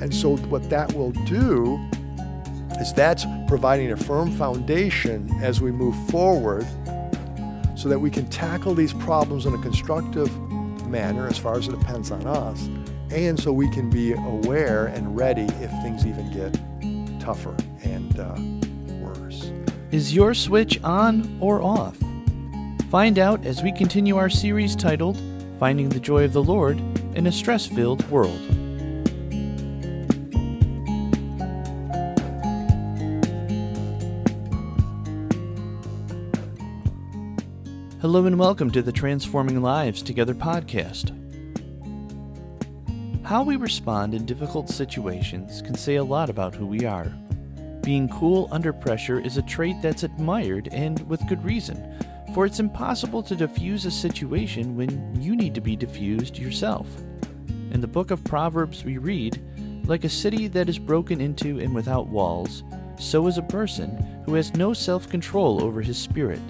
And so, what that will do is that's providing a firm foundation as we move forward so that we can tackle these problems in a constructive manner as far as it depends on us, and so we can be aware and ready if things even get tougher and uh, worse. Is your switch on or off? Find out as we continue our series titled Finding the Joy of the Lord in a Stress Filled World. Hello and welcome to the Transforming Lives Together podcast. How we respond in difficult situations can say a lot about who we are. Being cool under pressure is a trait that's admired and with good reason, for it's impossible to diffuse a situation when you need to be diffused yourself. In the book of Proverbs, we read, Like a city that is broken into and without walls, so is a person who has no self control over his spirit.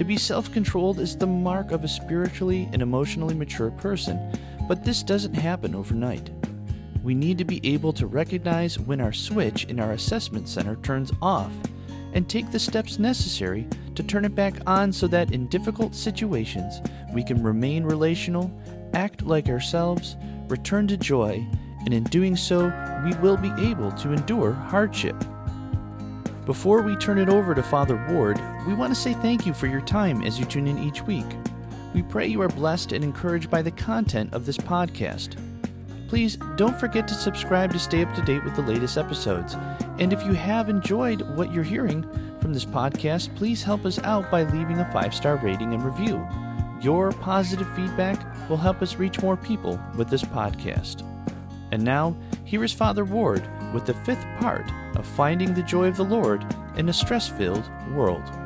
To be self controlled is the mark of a spiritually and emotionally mature person, but this doesn't happen overnight. We need to be able to recognize when our switch in our assessment center turns off and take the steps necessary to turn it back on so that in difficult situations we can remain relational, act like ourselves, return to joy, and in doing so, we will be able to endure hardship. Before we turn it over to Father Ward, we want to say thank you for your time as you tune in each week. We pray you are blessed and encouraged by the content of this podcast. Please don't forget to subscribe to stay up to date with the latest episodes. And if you have enjoyed what you're hearing from this podcast, please help us out by leaving a five star rating and review. Your positive feedback will help us reach more people with this podcast. And now, here is Father Ward with the fifth part of finding the joy of the Lord in a stress filled world.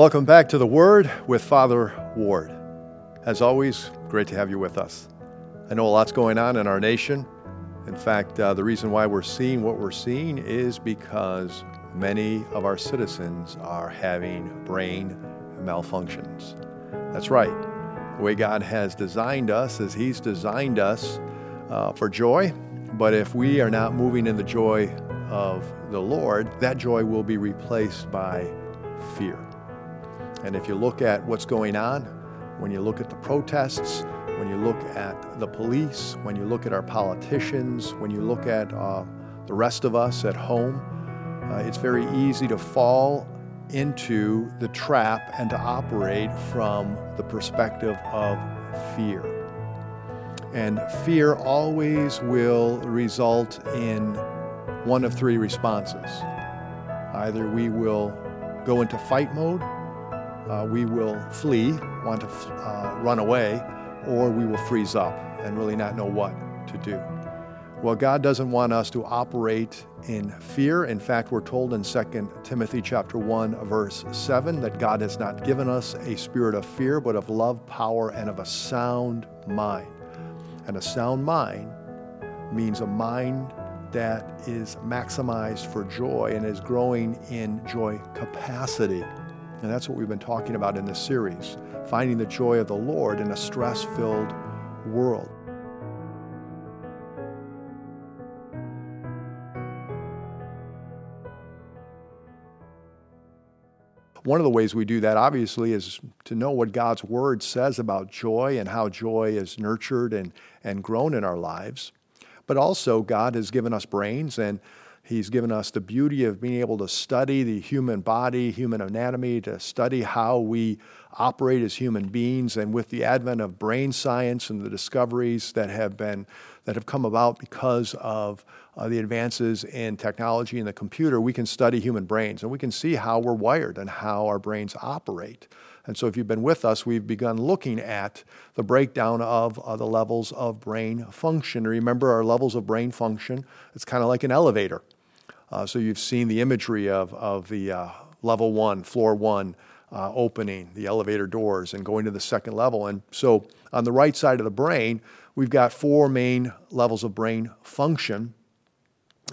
Welcome back to the Word with Father Ward. As always, great to have you with us. I know a lot's going on in our nation. In fact, uh, the reason why we're seeing what we're seeing is because many of our citizens are having brain malfunctions. That's right. The way God has designed us is He's designed us uh, for joy, but if we are not moving in the joy of the Lord, that joy will be replaced by fear. And if you look at what's going on, when you look at the protests, when you look at the police, when you look at our politicians, when you look at uh, the rest of us at home, uh, it's very easy to fall into the trap and to operate from the perspective of fear. And fear always will result in one of three responses. Either we will go into fight mode, uh, we will flee, want to uh, run away, or we will freeze up and really not know what to do. Well, God doesn't want us to operate in fear. In fact, we're told in 2 Timothy chapter 1 verse 7 that God has not given us a spirit of fear, but of love, power, and of a sound mind. And a sound mind means a mind that is maximized for joy and is growing in joy capacity. And that's what we've been talking about in this series finding the joy of the Lord in a stress filled world. One of the ways we do that, obviously, is to know what God's Word says about joy and how joy is nurtured and, and grown in our lives. But also, God has given us brains and He's given us the beauty of being able to study the human body, human anatomy, to study how we operate as human beings. And with the advent of brain science and the discoveries that have been that have come about because of uh, the advances in technology and the computer, we can study human brains and we can see how we're wired and how our brains operate. And so, if you've been with us, we've begun looking at the breakdown of uh, the levels of brain function. Remember, our levels of brain function, it's kind of like an elevator. Uh, so you've seen the imagery of, of the uh, level one, floor one, uh, opening the elevator doors and going to the second level. And so on the right side of the brain, we've got four main levels of brain function.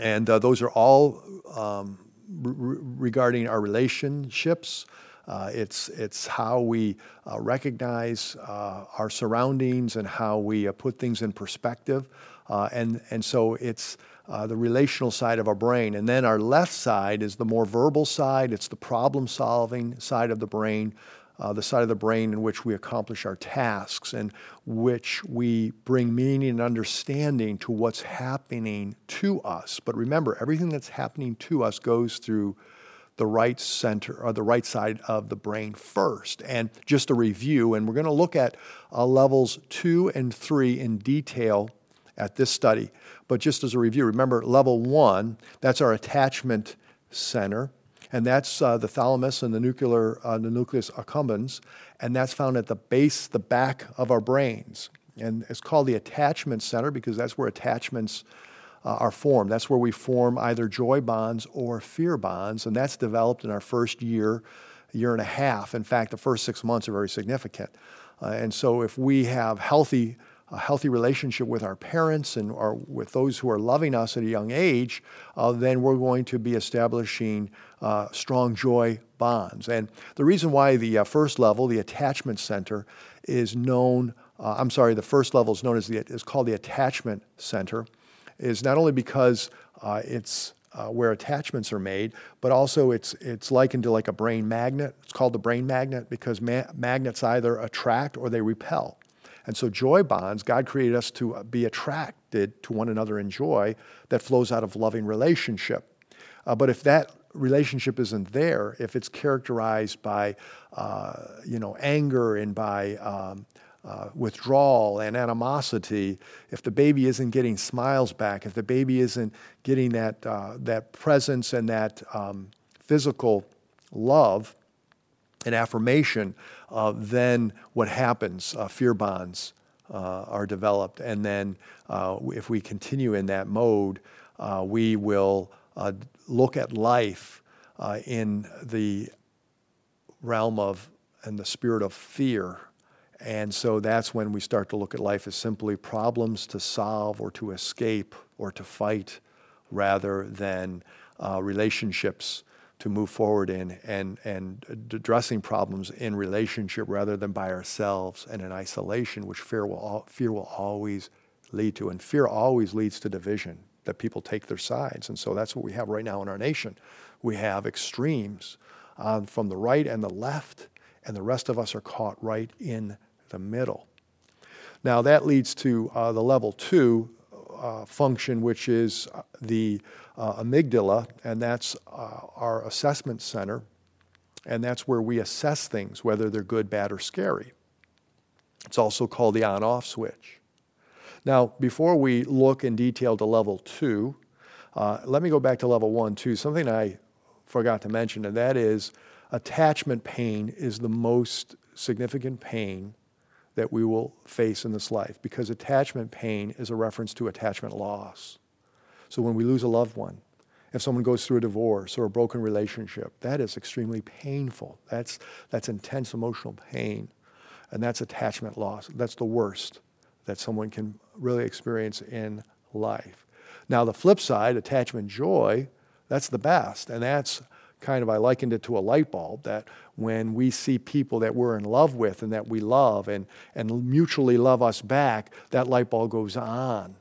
And uh, those are all um, re- regarding our relationships. Uh, it's, it's how we uh, recognize our surroundings and how we put things in perspective. And, and so it's the relational side of our brain. And then our left side is the more verbal side, it's the problem solving side of the brain uh, the side of the brain in which we accomplish our tasks and which we bring meaning and understanding to what's happening to us. But remember, everything that's happening to us goes through the right center or the right side of the brain first. And just a review, and we're going to look at uh, levels two and three in detail at this study. But just as a review, remember level one, that's our attachment center and that's uh, the thalamus and the nuclear, uh, the nucleus accumbens, and that's found at the base, the back of our brains. And it's called the attachment center because that's where attachments uh, are formed. That's where we form either joy bonds or fear bonds, and that's developed in our first year, year and a half. In fact, the first six months are very significant. Uh, and so, if we have healthy a healthy relationship with our parents and or with those who are loving us at a young age, uh, then we're going to be establishing uh, strong joy bonds. And the reason why the uh, first level, the attachment center, is known, uh, I'm sorry, the first level is known as the, is called the attachment center, is not only because uh, it's uh, where attachments are made, but also it's, it's likened to like a brain magnet. It's called the brain magnet because ma- magnets either attract or they repel. And so, joy bonds, God created us to uh, be attracted to one another in joy that flows out of loving relationship. Uh, but if that relationship isn't there, if it's characterized by, uh, you know, anger and by um, uh, withdrawal and animosity, if the baby isn't getting smiles back, if the baby isn't getting that, uh, that presence and that um, physical love and affirmation, uh, then what happens? Uh, fear bonds uh, are developed. And then uh, if we continue in that mode, uh, we will look at life in the realm of and the spirit of fear. And so that's when we start to look at life as simply problems to solve or to escape or to fight rather than uh, relationships to move forward in and, and addressing problems in relationship rather than by ourselves and in isolation, which fear will, fear will always lead to. And fear always leads to division, that people take their sides. And so that's what we have right now in our nation. We have extremes uh, from the right and the left, and the rest of us are caught right in the middle. Now, that leads to uh, the level two uh, function, which is uh, the uh, amygdala, and that's uh, our assessment center. And that's where we assess things, whether they're good, bad, or scary. It's also called the on off switch. Now, before we look in detail to level two, let me go back to level one, too. Something I forgot to mention, and that is attachment pain is the most significant pain that we will face in this life because attachment pain is a reference to attachment loss. So when we lose a loved one, if someone goes through a divorce or a broken relationship, that is extremely painful. That's, that's intense emotional pain. And that's attachment loss. That's the worst that someone can really experience in life. Now, the flip side, attachment joy, that's the best. And that's kind of, I likened it to a light bulb that when we see people that we're in love with and that we love and, and mutually love us back, that light bulb goes on.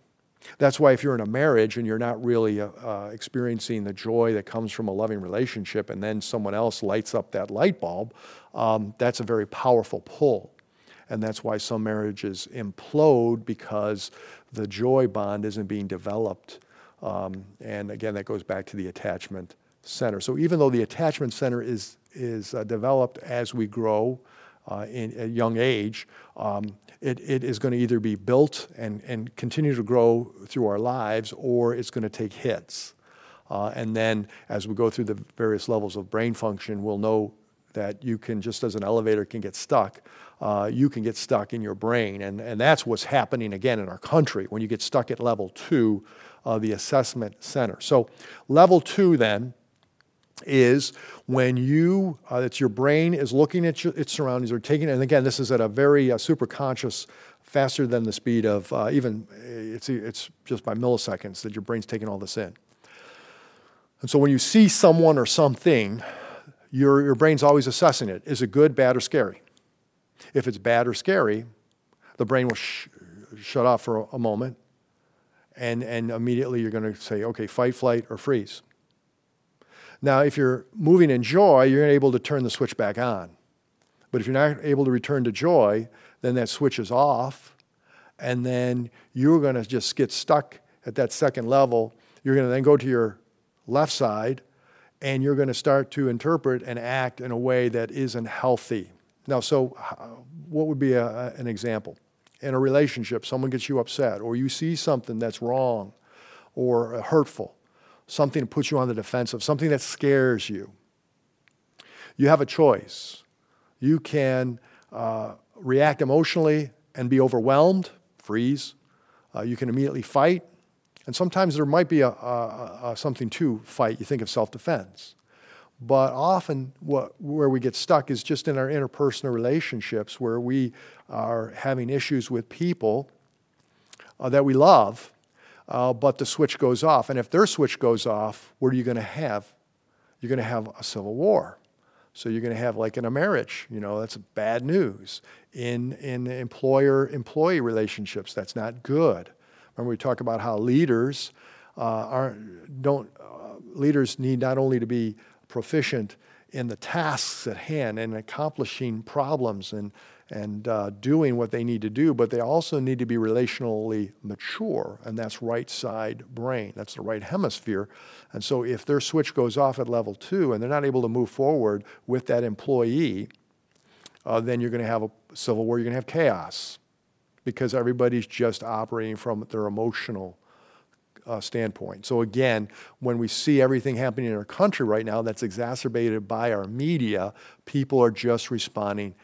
That's why if you're in a marriage and you're not really uh, uh, experiencing the joy that comes from a loving relationship and then someone else lights up that light bulb, um, that's a very powerful pull. And that's why some marriages implode because the joy bond isn't being developed. Um, and again, that goes back to the attachment center. So even though the attachment center is, is uh, developed as we grow uh, in a young age, um, it, it is going to either be built and, and continue to grow through our lives or it's going to take hits. Uh, and then as we go through the various levels of brain function, we'll know that you can, just as an elevator can get stuck, uh, you can get stuck in your brain. And, and that's what's happening again in our country. When you get stuck at level two, uh, the assessment center. So, level two then is when you, uh, it's your brain is looking at your, its surroundings or taking, and again, this is at a very uh, super conscious, faster than the speed of uh, even, it's, it's just by milliseconds that your brain's taking all this in. And so when you see someone or something, your, your brain's always assessing it. Is it good, bad, or scary? If it's bad or scary, the brain will sh- shut off for a, a moment, and, and immediately you're going to say, okay, fight, flight, or freeze. Now, if you're moving in joy, you're able to turn the switch back on. But if you're not able to return to joy, then that switch is off, and then you're going to just get stuck at that second level. You're going to then go to your left side, and you're going to start to interpret and act in a way that isn't healthy. Now, so what would be a, an example? In a relationship, someone gets you upset, or you see something that's wrong or hurtful something that puts you on the defensive, something that scares you. You have a choice. You can uh, react emotionally and be overwhelmed, freeze. Uh, you can immediately fight. And sometimes there might be a, a, a something to fight. You think of self defense. But often, what, where we get stuck is just in our interpersonal relationships where we are having issues with people uh, that we love uh, but the switch goes off. And if their switch goes off, what are you going to have? You're going to have a civil war. So you're going to have like in a marriage, you know, that's bad news. In in employer employee relationships, that's not good. Remember we talk about how leaders uh, aren't don't uh, leaders need not only to be proficient in the tasks at hand and accomplishing problems and and uh, doing what they need to do, but they also need to be relationally mature, and that's right side brain. That's the right hemisphere. And so, if their switch goes off at level two and they're not able to move forward with that employee, uh, then you're going to have a civil war, you're going to have chaos because everybody's just operating from their emotional uh, standpoint. So, again, when we see everything happening in our country right now that's exacerbated by our media, people are just responding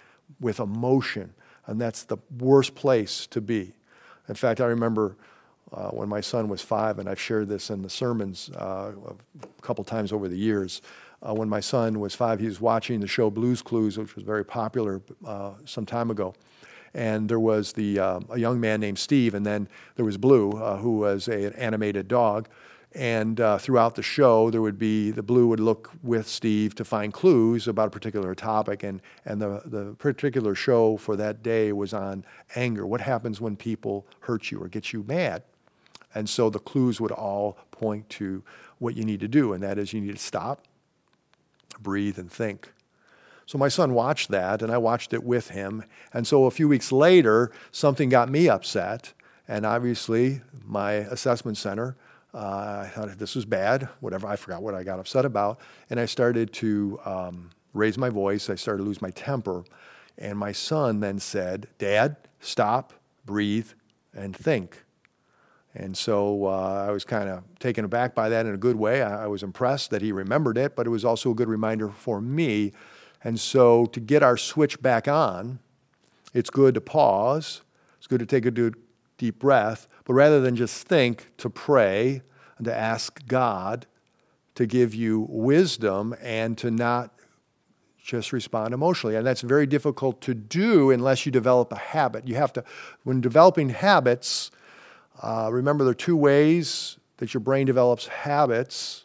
with emotion, and that's the worst place to be. In fact, I remember uh, when my son was five, and I've shared this in the sermons uh, a couple times over the years. Uh, when my son was five, he was watching the show Blues Clues, which was very popular uh, some time ago. And there was the, uh, a young man named Steve, and then there was Blue, uh, who was a, an animated dog. And uh, throughout the show, there would be the Blue would look with Steve to find clues about a particular topic. And, and the, the particular show for that day was on anger. What happens when people hurt you or get you mad? And so the clues would all point to what you need to do, and that is you need to stop, breathe, and think. So my son watched that, and I watched it with him. And so a few weeks later, something got me upset. And obviously, my assessment center uh, I thought this was bad, whatever. I forgot what I got upset about. And I started to um, raise my voice. I started to lose my temper. And my son then said, Dad, stop, breathe, and think. And so uh, I was kind of taken aback by that in a good way. I, I was impressed that he remembered it, but it was also a good reminder for me. And so to get our switch back on, it's good to pause. It's good to take a deep breath, but rather than just think, to pray and to ask God to give you wisdom and to not just respond emotionally. And that's very difficult to do unless you develop a habit. You have to, when developing habits, uh, remember there are two ways that your brain develops habits.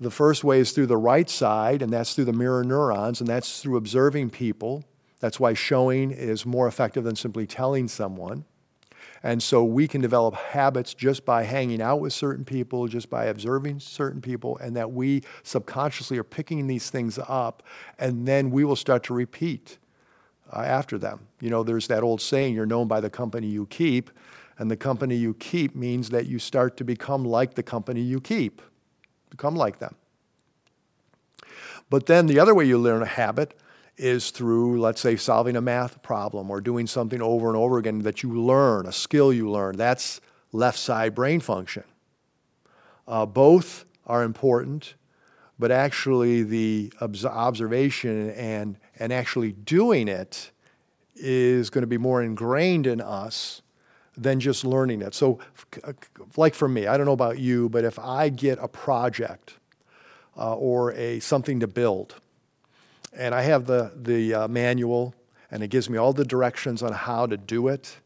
The first way is through the right side, and that's through the mirror neurons, and that's through observing people. That's why showing is more effective than simply telling someone. And so we can develop habits just by hanging out with certain people, just by observing certain people, and that we subconsciously are picking these things up, and then we will start to repeat uh, after them. You know, there's that old saying, you're known by the company you keep, and the company you keep means that you start to become like the company you keep, become like them. But then the other way you learn a habit is through, let's say, solving a math problem or doing something over and over again that you learn, a skill you learn. That's left side brain function. Uh, both are important, but actually, the observation and, and actually doing it is going to be more ingrained in us than just learning it. So, like for me, I don't know about you, but if I get a project uh, or a something to build, and I have the the uh, manual and it gives me all the directions on how to do it.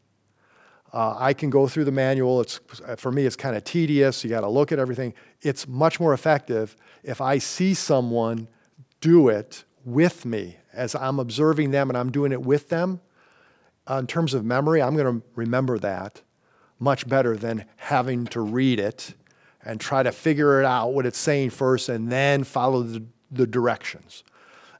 Uh, I can go through the manual. It's for me, it's kind of tedious. You got to look at everything. It's much more effective if I see someone do it with me as I'm observing them and I'm doing it with them uh, in terms of memory, I'm going to remember that much better than having to read it and try to figure it out what it's saying first and then follow the, the directions.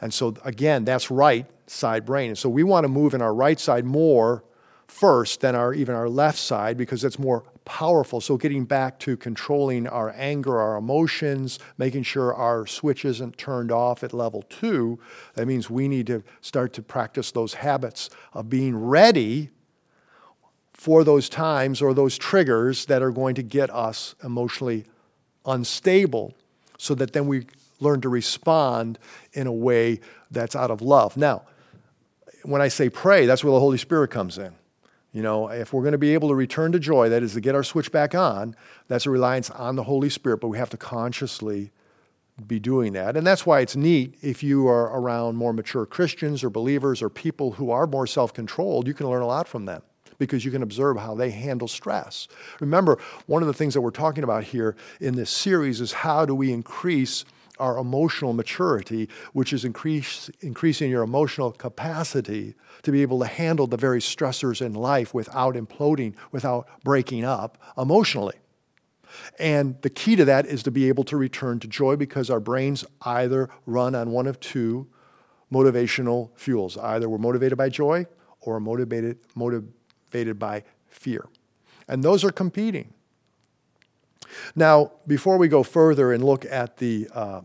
And so, again, that's right side brain. And so we want to move in our right side more first than our even our left side because it's more powerful. So getting back to controlling our anger, our emotions, making sure our switch isn't turned off at level 2, that means we need to start to practice those habits of being ready for those times or those triggers that are going to get us emotionally unstable so that then we learn to respond in a way that's out of love. Now, when I say pray, that's where the Holy Spirit comes in. You know, if we're going to be able to return to joy, that is to get our switch back on, that's a reliance on the Holy Spirit, but we have to consciously be doing that. And that's why it's neat if you are around more mature Christians or believers or people who are more self controlled, you can learn a lot from them because you can observe how they handle stress. Remember, one of the things that we're talking about here in this series is how do we increase our emotional maturity, which is increase, increasing your emotional capacity to be able to handle the very stressors in life without imploding, without breaking up emotionally. And the key to that is to be able to return to joy because our brains either run on one of two motivational fuels. Either we're motivated by joy or motivated, motivated by fear. And those are competing. Now, before we go further and look at the uh,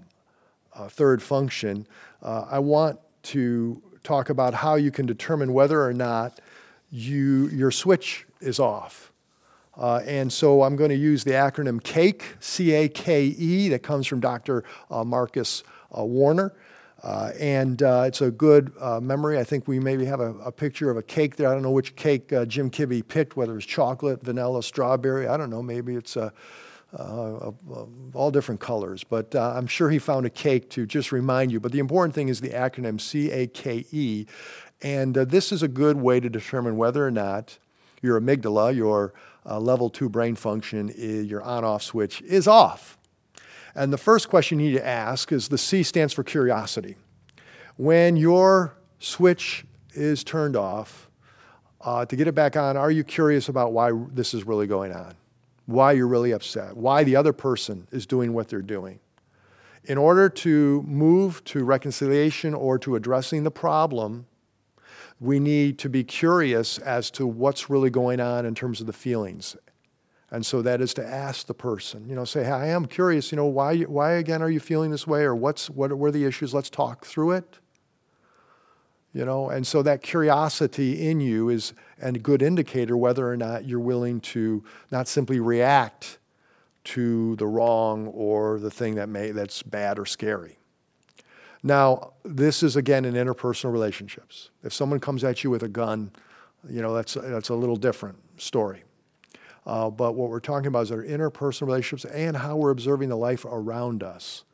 uh, third function, uh, I want to talk about how you can determine whether or not you, your switch is off. Uh, and so I'm going to use the acronym CAKE, C A K E, that comes from Dr. Uh, Marcus uh, Warner. Uh, and uh, it's a good uh, memory. I think we maybe have a, a, picture of a cake there. I don't know which cake Jim Kibbe picked, whether it's chocolate, vanilla, strawberry. I don't know. Maybe it's a uh, all different colors. But uh, I'm sure he found a cake to just remind you. But the important thing is the acronym C A K E. And uh, this is a good way to determine whether or not your amygdala, your uh, level two brain function, your on off switch, is off. And the first question you need to ask is the C stands for curiosity. When your switch is turned off, uh, to get it back on, are you curious about why this is really going on? Why you're really upset, why the other person is doing what they're doing. In order to move to reconciliation or to addressing the problem, we need to be curious as to what's really going on in terms of the feelings. And so that is to ask the person, you know, say, hey, I am curious, you know, why, why again are you feeling this way or what's, what are the issues? Let's talk through it you know? And so that curiosity in you is a good indicator whether or not you're willing to not simply react to the wrong or the thing that may that's bad or scary. Now this is again in interpersonal relationships. If someone comes at you with a gun you know that's that's a little different story. Uh, but what we're talking about is our interpersonal relationships and how we're observing the life around us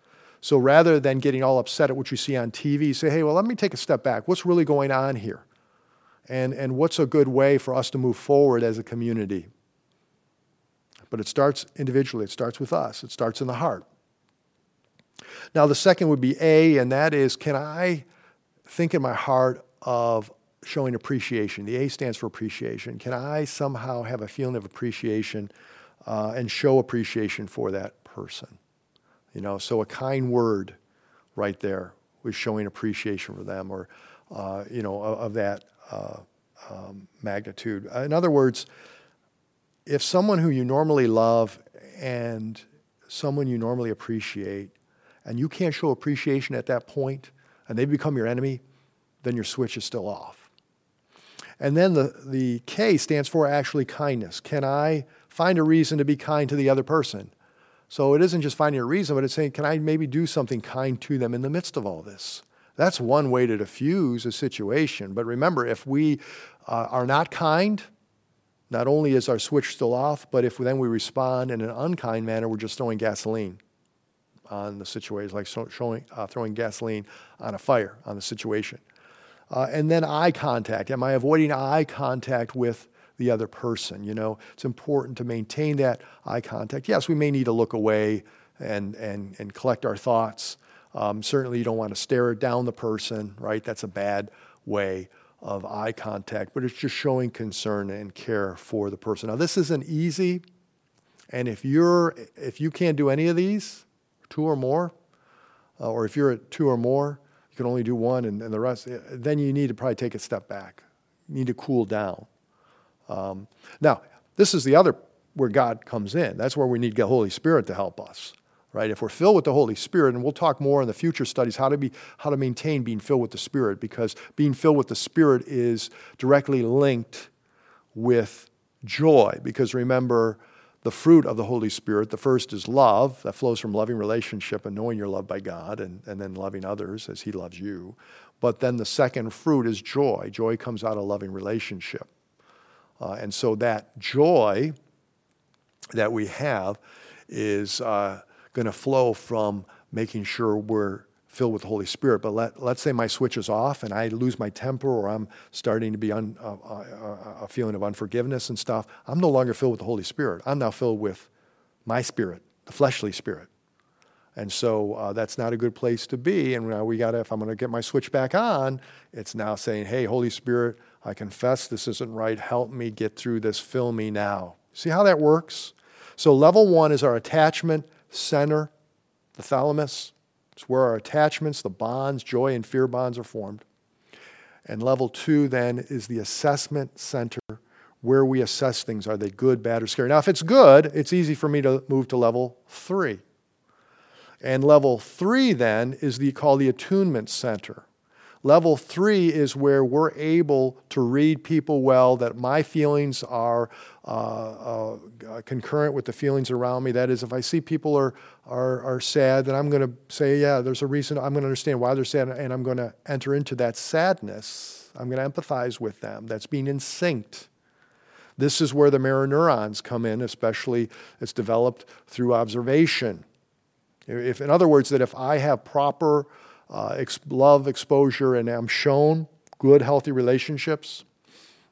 so rather than getting all upset at what you see on TV, say, hey, well, let me take a step back. What's really going on here? And, and what's a good way for us to move forward as a community? But it starts individually, it starts with us, it starts in the heart. Now, the second would be A, and that is can I think in my heart of showing appreciation? The A stands for appreciation. Can I somehow have a feeling of appreciation uh, and show appreciation for that person? You know, so a kind word right there was showing appreciation for them or, uh, you know, of, of that uh, um, magnitude. In other words, if someone who you normally love and someone you normally appreciate, and you can't show appreciation at that point, and they become your enemy, then your switch is still off. And then the, the K stands for actually kindness. Can I find a reason to be kind to the other person? So it isn't just finding a reason, but it's saying, can I maybe do something kind to them in the midst of all this? That's one way to diffuse a situation. But remember, if we uh, are not kind, not only is our switch still off, but if then we respond in an unkind manner, we're just throwing gasoline on the situation, like showing, uh, throwing gasoline on a fire on the situation. Uh, and then eye contact. Am I avoiding eye contact with the other person? You know, it's important to maintain that eye contact. Yes, we may need to look away and, and, and collect our thoughts. Um, certainly, you don't want to stare down the person, right? That's a bad way of eye contact, but it's just showing concern and care for the person. Now, this isn't easy, and if you're if you can't do any of these, two or more, uh, or if you're at two or more, you can only do one, and, and the rest, eh, then you need to probably take a step back. You need to cool down. Um, now, this is the other where God comes in. That's where we need the Holy Spirit to help us right? If we're filled with the Holy Spirit, and we'll talk more in the future studies how to be how to maintain being filled with the Spirit, because being filled with the Spirit is directly linked with joy. Because remember, the fruit of the Holy Spirit, the first is love, that flows from loving relationship and knowing you're loved by God, and, and then loving others as He loves you. But then the second fruit is joy. Joy comes out of loving relationship. Uh, and so that joy that we have is uh, going to flow from making sure we're filled with the Holy Spirit. But let, let's say my switch is off and I lose my temper or I'm starting to be un, uh, uh, a feeling of unforgiveness and stuff. I'm no longer filled with the Holy Spirit. I'm now filled with my spirit, the fleshly spirit. And so uh, that's not a good place to be. And now we got to, if I'm going to get my switch back on, it's now saying, hey, Holy Spirit, I confess this isn't right. Help me get through this. Fill me now. See how that works? So, level one is our attachment center, the thalamus. It's where our attachments, the bonds, joy and fear bonds are formed. And level two then is the assessment center, where we assess things. Are they good, bad, or scary? Now, if it's good, it's easy for me to move to level three. And level three then is the called the attunement center. Level three is where we're able to read people well, that my feelings are uh, uh, concurrent with the feelings around me. That is, if I see people are, are, are sad, then I'm going to say, yeah, there's a reason. I'm going to understand why they're sad, and I'm going to enter into that sadness. I'm going to empathize with them. That's being in sync. This is where the mirror neurons come in, especially it's developed through observation. If, in other words, that if I have proper uh, ex- love exposure and I'm shown good, healthy relationships.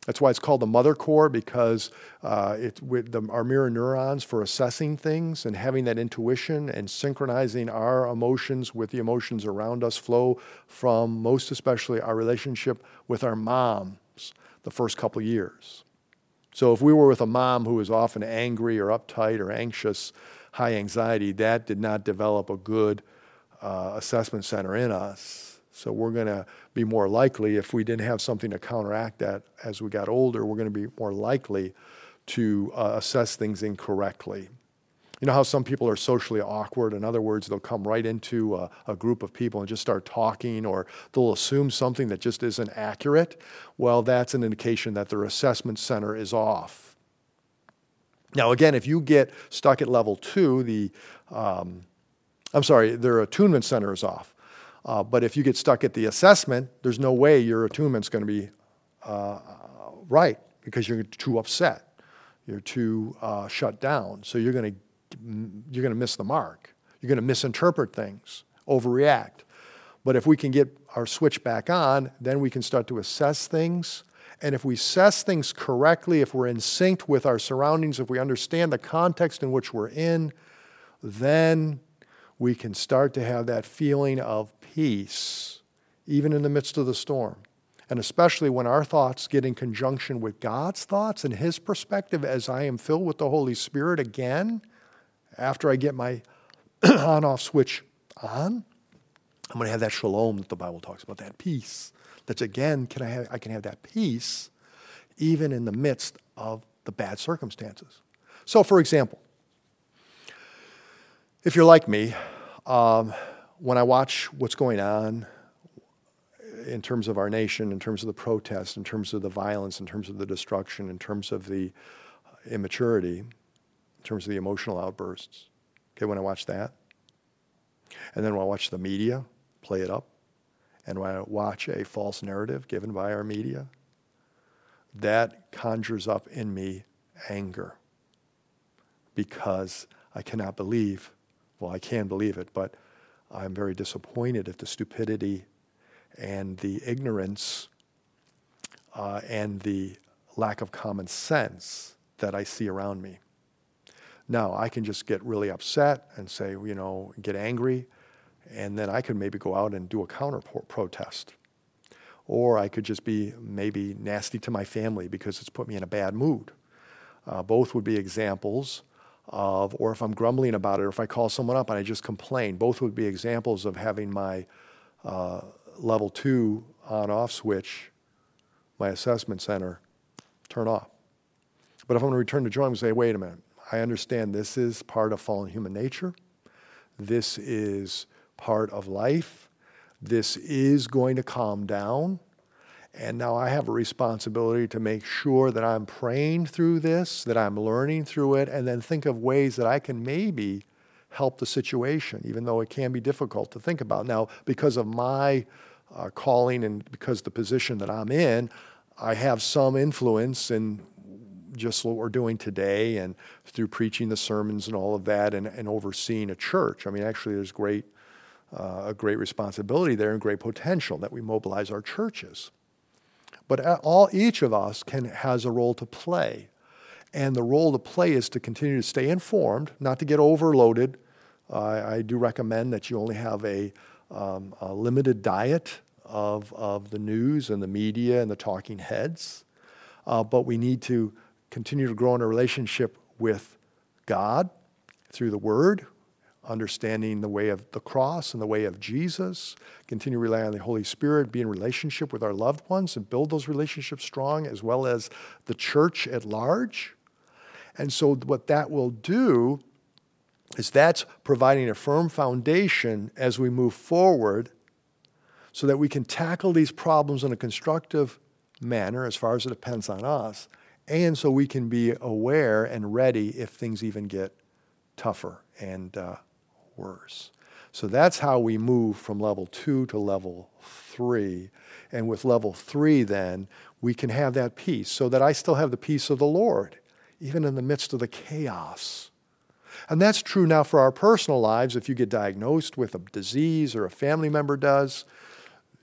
That's why it's called the mother core because uh, it, with the, our mirror neurons for assessing things and having that intuition and synchronizing our emotions with the emotions around us flow from most especially our relationship with our moms the first couple years. So if we were with a mom who was often angry or uptight or anxious, high anxiety, that did not develop a good uh, assessment center in us. So we're going to be more likely, if we didn't have something to counteract that as we got older, we're going to be more likely to uh, assess things incorrectly. You know how some people are socially awkward? In other words, they'll come right into a, a, group of people and just start talking, or they'll assume something that just isn't accurate. Well, that's an indication that their assessment center is off. Now, again, if you get stuck at level two, the um, I'm sorry, their attunement center is off. Uh, but if you get stuck at the assessment, there's no way your attunement's going to be uh, right because you're too upset, you're too uh, shut down. So you're going to you're going to miss the mark. You're going to misinterpret things, overreact. But if we can get our switch back on, then we can start to assess things. And if we assess things correctly, if we're in sync with our surroundings, if we understand the context in which we're in, then we can start to have that feeling of peace, even in the midst of the storm. And especially when our thoughts get in conjunction with God's thoughts and His perspective, as I am filled with the Holy Spirit again, after I get my on off switch on, I'm going to have that shalom that the Bible talks about, that peace. That's again, can I, have, I can have that peace even in the midst of the bad circumstances. So, for example, if you're like me, um, when I watch what's going on in terms of our nation, in terms of the protests, in terms of the violence, in terms of the destruction, in terms of the immaturity, in terms of the emotional outbursts, okay, when I watch that, and then when I watch the media play it up, and when I watch a false narrative given by our media, that conjures up in me anger because I cannot believe, well, I can believe it, but I'm very disappointed at the stupidity and the ignorance uh, and the lack of common sense that I see around me. Now, I can just get really upset and say, you know, get angry, and then I could maybe go out and do a counter protest. Or I could just be maybe nasty to my family because it's put me in a bad mood. Uh, both would be examples of, or if I'm grumbling about it, or if I call someone up and I just complain, both would be examples of having my uh, level two on off switch, my assessment center, turn off. But if I'm going to return to joy, I'm going to say, wait a minute, I understand this is part of fallen human nature. This is part of life. This is going to calm down. And now I have a responsibility to make sure that I'm praying through this, that I'm learning through it, and then think of ways that I can maybe help the situation, even though it can be difficult to think about. Now, because of my uh, calling and because the position that I'm in, I have some influence in just what we're doing today and through preaching the sermons and all of that and, and overseeing a church. I mean, actually, there's great, uh, a great responsibility there and great potential that we mobilize our churches. But all, each of us can, has a role to play. And the role to play is to continue to stay informed, not to get overloaded. Uh, I do recommend that you only have a, um, a limited diet of, of the news and the media and the talking heads. Uh, but we need to continue to grow in a relationship with God through the Word, understanding the way of the cross and the way of Jesus, continue to rely on the Holy Spirit, be in relationship with our loved ones and build those relationships strong, as well as the church at large. And so, what that will do is that's providing a firm foundation as we move forward so that we can tackle these problems in a constructive manner as far as it depends on us, and so we can be aware and ready if things even get tougher and uh, worse. So that's how we move from level two to level three. And with level three, then, we can have that peace so that I still have the peace of the Lord, even in the midst of the chaos. And that's true now for our personal lives. If you get diagnosed with a disease or a family member does,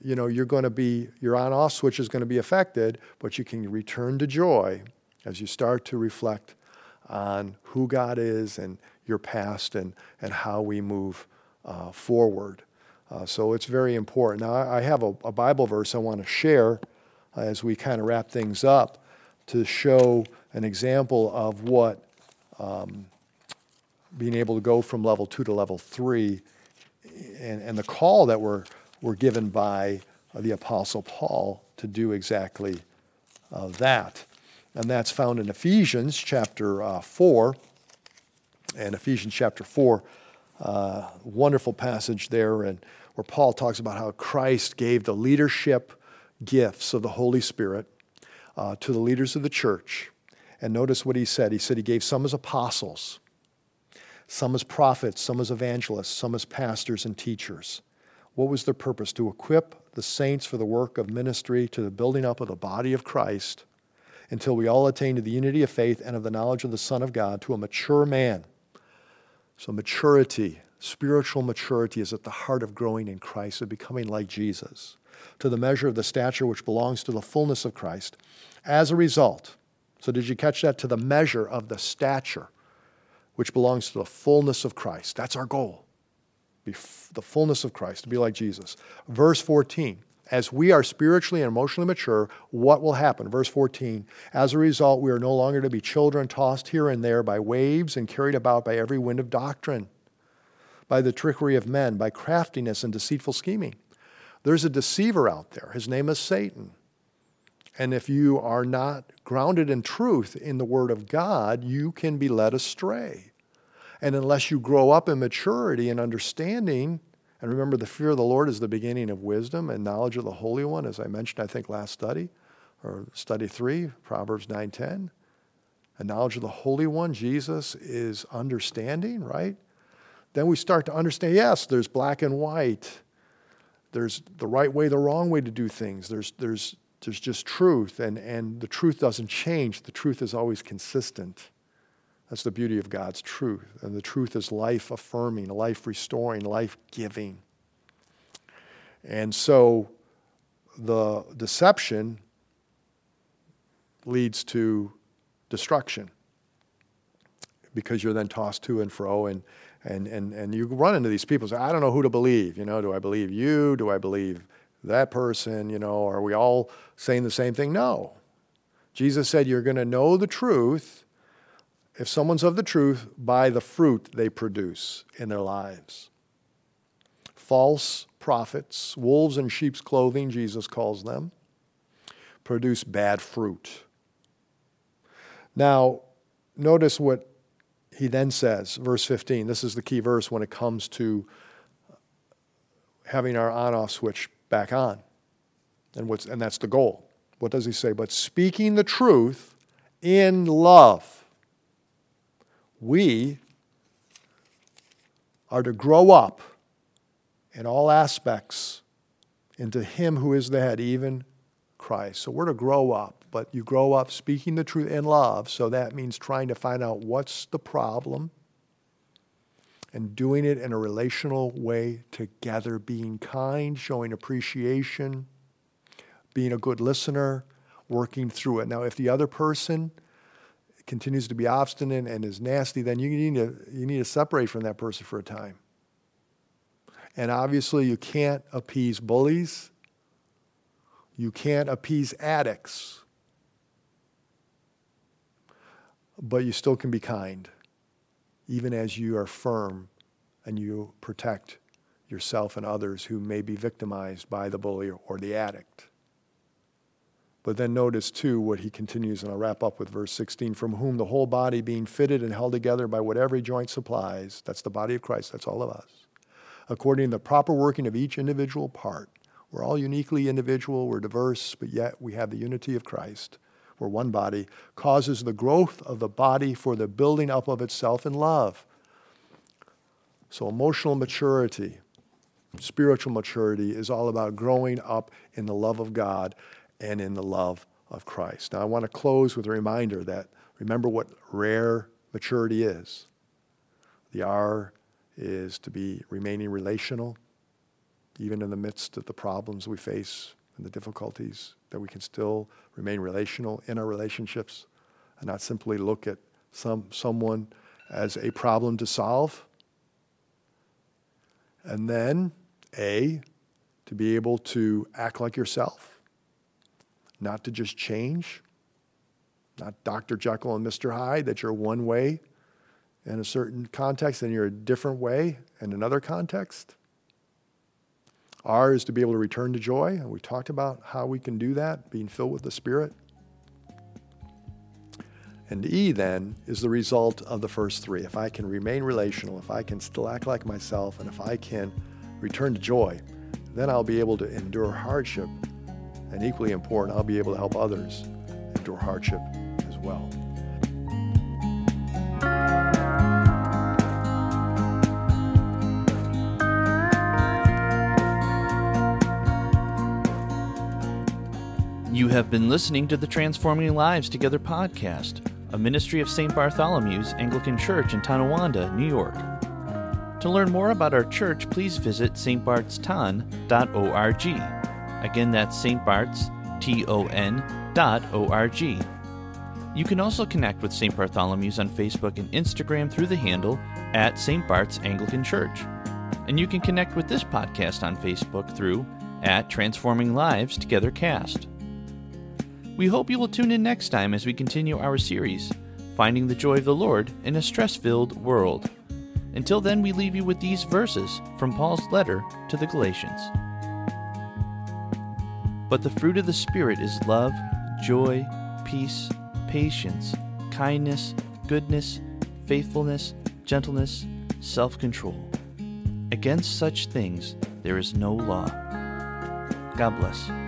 you know, you're going to be, your on off switch is going to be affected, but you can return to joy as you start to reflect on who God is and your past and, and how we move uh, forward. Uh, so it's very important. Now, I have a, a Bible verse I want to share uh, as we kind of wrap things up to show an example of what um, being able to go from level two to level three and, and the call that we're, we're given by the Apostle Paul to do exactly uh, that. And that's found in Ephesians chapter uh, 4 and Ephesians chapter 4. Uh, wonderful passage there, and where Paul talks about how Christ gave the leadership gifts of the Holy Spirit uh, to the leaders of the church. And notice what he said. He said he gave some as apostles, some as prophets, some as evangelists, some as pastors and teachers. What was their purpose? To equip the saints for the work of ministry, to the building up of the body of Christ, until we all attain to the unity of faith and of the knowledge of the Son of God, to a mature man so, maturity, spiritual maturity, is at the heart of growing in Christ, and becoming like Jesus, to the measure of the stature which belongs to the fullness of Christ. As a result, so did you catch that? To the measure of the stature which belongs to the fullness of Christ. That's our goal. Be f- the fullness of Christ, to be like Jesus. Verse 14 as we are spiritually and emotionally mature, what will happen? Verse 14 As a result, we are no longer to be children tossed here and there by waves and carried about by every wind of doctrine, by the trickery of men, by craftiness and deceitful scheming. There's a deceiver out there. His name is Satan. And if you are not grounded in truth in the Word of God, you can be led astray. And unless you grow up in maturity and understanding, and remember, the fear of the Lord is the beginning of wisdom and knowledge of the Holy One, as I mentioned, I think, last study, or study three, Proverbs 9.10. And knowledge of the Holy One, Jesus, is understanding, right? Then we start to understand, yes, there's black and white. There's the right way, the wrong way to do things. There's, there's There's just truth, and, and the truth doesn't change. The truth is always consistent. That's the beauty of God's truth. And the truth is life affirming, life restoring, life giving. And so the deception leads to destruction because you're then tossed to and fro and, and, and, and you run into these people say i don't know who to believe you know do i believe you do i believe that person you know are we all saying the same thing no jesus said you're going to know the truth if someone's of the truth by the fruit they produce in their lives false prophets wolves in sheep's clothing jesus calls them produce bad fruit now notice what he then says, verse 15, this is the key verse when it comes to having our on off switch back on. And, what's, and that's the goal. What does he say? But speaking the truth in love, we are to grow up in all aspects into Him who is the head, even Christ. So we're to grow up but you grow up speaking the truth in love. So that means trying to find out what's the problem and doing it in a relational way together, being kind, showing appreciation, being a good listener, working through it. Now, if the other person continues to be obstinate and is nasty, then you need to, you need to separate from that person for a time. And obviously, you can't appease bullies. You can't appease addicts but you still can be kind, even as you are firm and you protect yourself and others who may be victimized by the bully or the addict. But then notice too what he continues, and I'll wrap up with verse 16 from whom the whole body being fitted and held together by what every joint supplies, that's the body of Christ, that's all of us, according to the proper working of each individual part. We're all uniquely individual, we're diverse, but yet we have the unity of Christ or one body, causes the growth of the body for the building up of itself in love. So, emotional maturity, spiritual maturity is all about growing up in the love of God and in the love of Christ. Now, I want to close with a reminder that remember what rare maturity is. The R is to be remaining relational, even in the midst of the problems we face and the difficulties that we can still remain relational in our relationships and not simply look at some, someone as a problem to solve. And then, A, to be able to act like yourself, not to just change, not Dr. Jekyll and Mr. Hyde, that you're one way in a certain context and you're a different way in another context. R is to be able to return to joy. And we talked about how we can do that, being filled with the Spirit. And E then is the result of the first three. If I can remain relational, if I can still act like myself, and if I can return to joy, then I'll be able to endure hardship. And equally important, I'll be able to help others endure hardship as well. You have been listening to the Transforming Lives Together podcast, a ministry of St. Bartholomew's Anglican Church in Tonawanda, New York. To learn more about our church, please visit stbartston.org. Again, that's stbarts.ton.org. You can also connect with St. Bartholomew's on Facebook and Instagram through the handle at St. Bart's Anglican Church. And you can connect with this podcast on Facebook through at Transforming Lives Together Cast. We hope you will tune in next time as we continue our series, Finding the Joy of the Lord in a Stress Filled World. Until then, we leave you with these verses from Paul's letter to the Galatians. But the fruit of the Spirit is love, joy, peace, patience, kindness, goodness, faithfulness, gentleness, self control. Against such things there is no law. God bless.